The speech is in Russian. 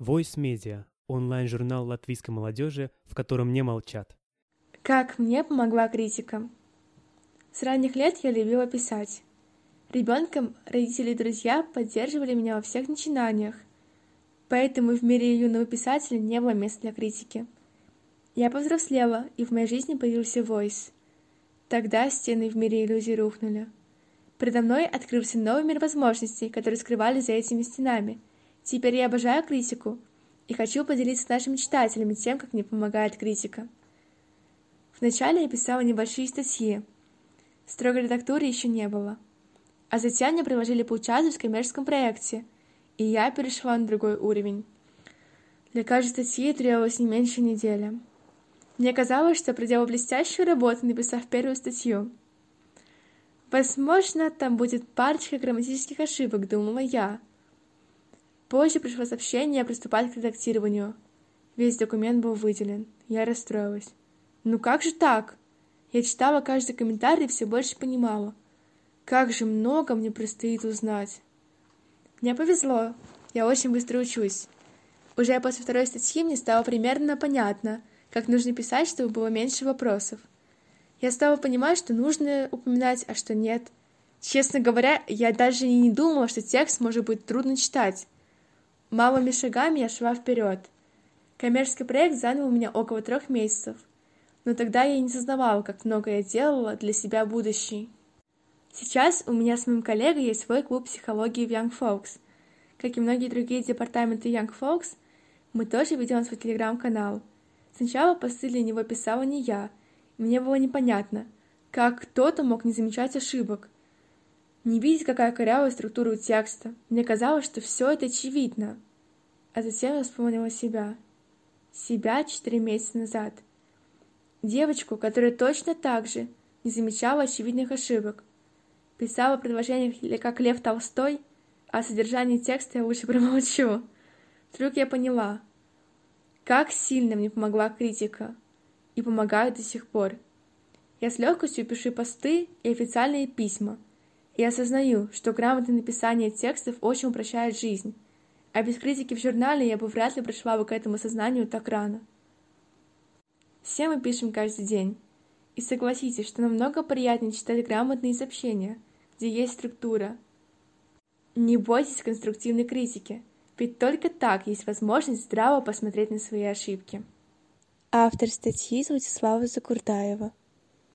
Voice Media – онлайн-журнал латвийской молодежи, в котором не молчат. Как мне помогла критика? С ранних лет я любила писать. Ребенком родители и друзья поддерживали меня во всех начинаниях, поэтому в мире юного писателя не было места для критики. Я повзрослела, и в моей жизни появился Voice. Тогда стены в мире иллюзий рухнули. Передо мной открылся новый мир возможностей, которые скрывались за этими стенами – Теперь я обожаю критику и хочу поделиться с нашими читателями тем, как мне помогает критика. Вначале я писала небольшие статьи. Строгой редактуры еще не было. А затем мне предложили поучаствовать в коммерческом проекте, и я перешла на другой уровень. Для каждой статьи требовалось не меньше недели. Мне казалось, что проделала блестящую работу, написав первую статью. Возможно, там будет парочка грамматических ошибок, думала я — Позже пришло сообщение приступать к редактированию. Весь документ был выделен. Я расстроилась. Ну как же так? Я читала каждый комментарий и все больше понимала. Как же много мне предстоит узнать. Мне повезло. Я очень быстро учусь. Уже после второй статьи мне стало примерно понятно, как нужно писать, чтобы было меньше вопросов. Я стала понимать, что нужно упоминать, а что нет. Честно говоря, я даже и не думала, что текст может быть трудно читать. Малыми шагами я шла вперед. Коммерческий проект занял у меня около трех месяцев, но тогда я не сознавала, как много я делала для себя будущей. Сейчас у меня с моим коллегой есть свой клуб психологии в Young Folks. Как и многие другие департаменты Young Folks, мы тоже ведем свой телеграм-канал. Сначала посты для него писала не я, мне было непонятно, как кто-то мог не замечать ошибок, не видеть, какая корявая структура у текста. Мне казалось, что все это очевидно. А затем я вспомнила себя. Себя четыре месяца назад. Девочку, которая точно так же не замечала очевидных ошибок. Писала предложение как Лев Толстой, а содержание текста я лучше промолчу. Вдруг я поняла, как сильно мне помогла критика и помогает до сих пор. Я с легкостью пишу посты и официальные письма — и осознаю, что грамотное написание текстов очень упрощает жизнь, а без критики в журнале я бы вряд ли пришла бы к этому сознанию так рано. Все мы пишем каждый день. И согласитесь, что намного приятнее читать грамотные сообщения, где есть структура. Не бойтесь конструктивной критики, ведь только так есть возможность здраво посмотреть на свои ошибки. Автор статьи Владислава Закурдаева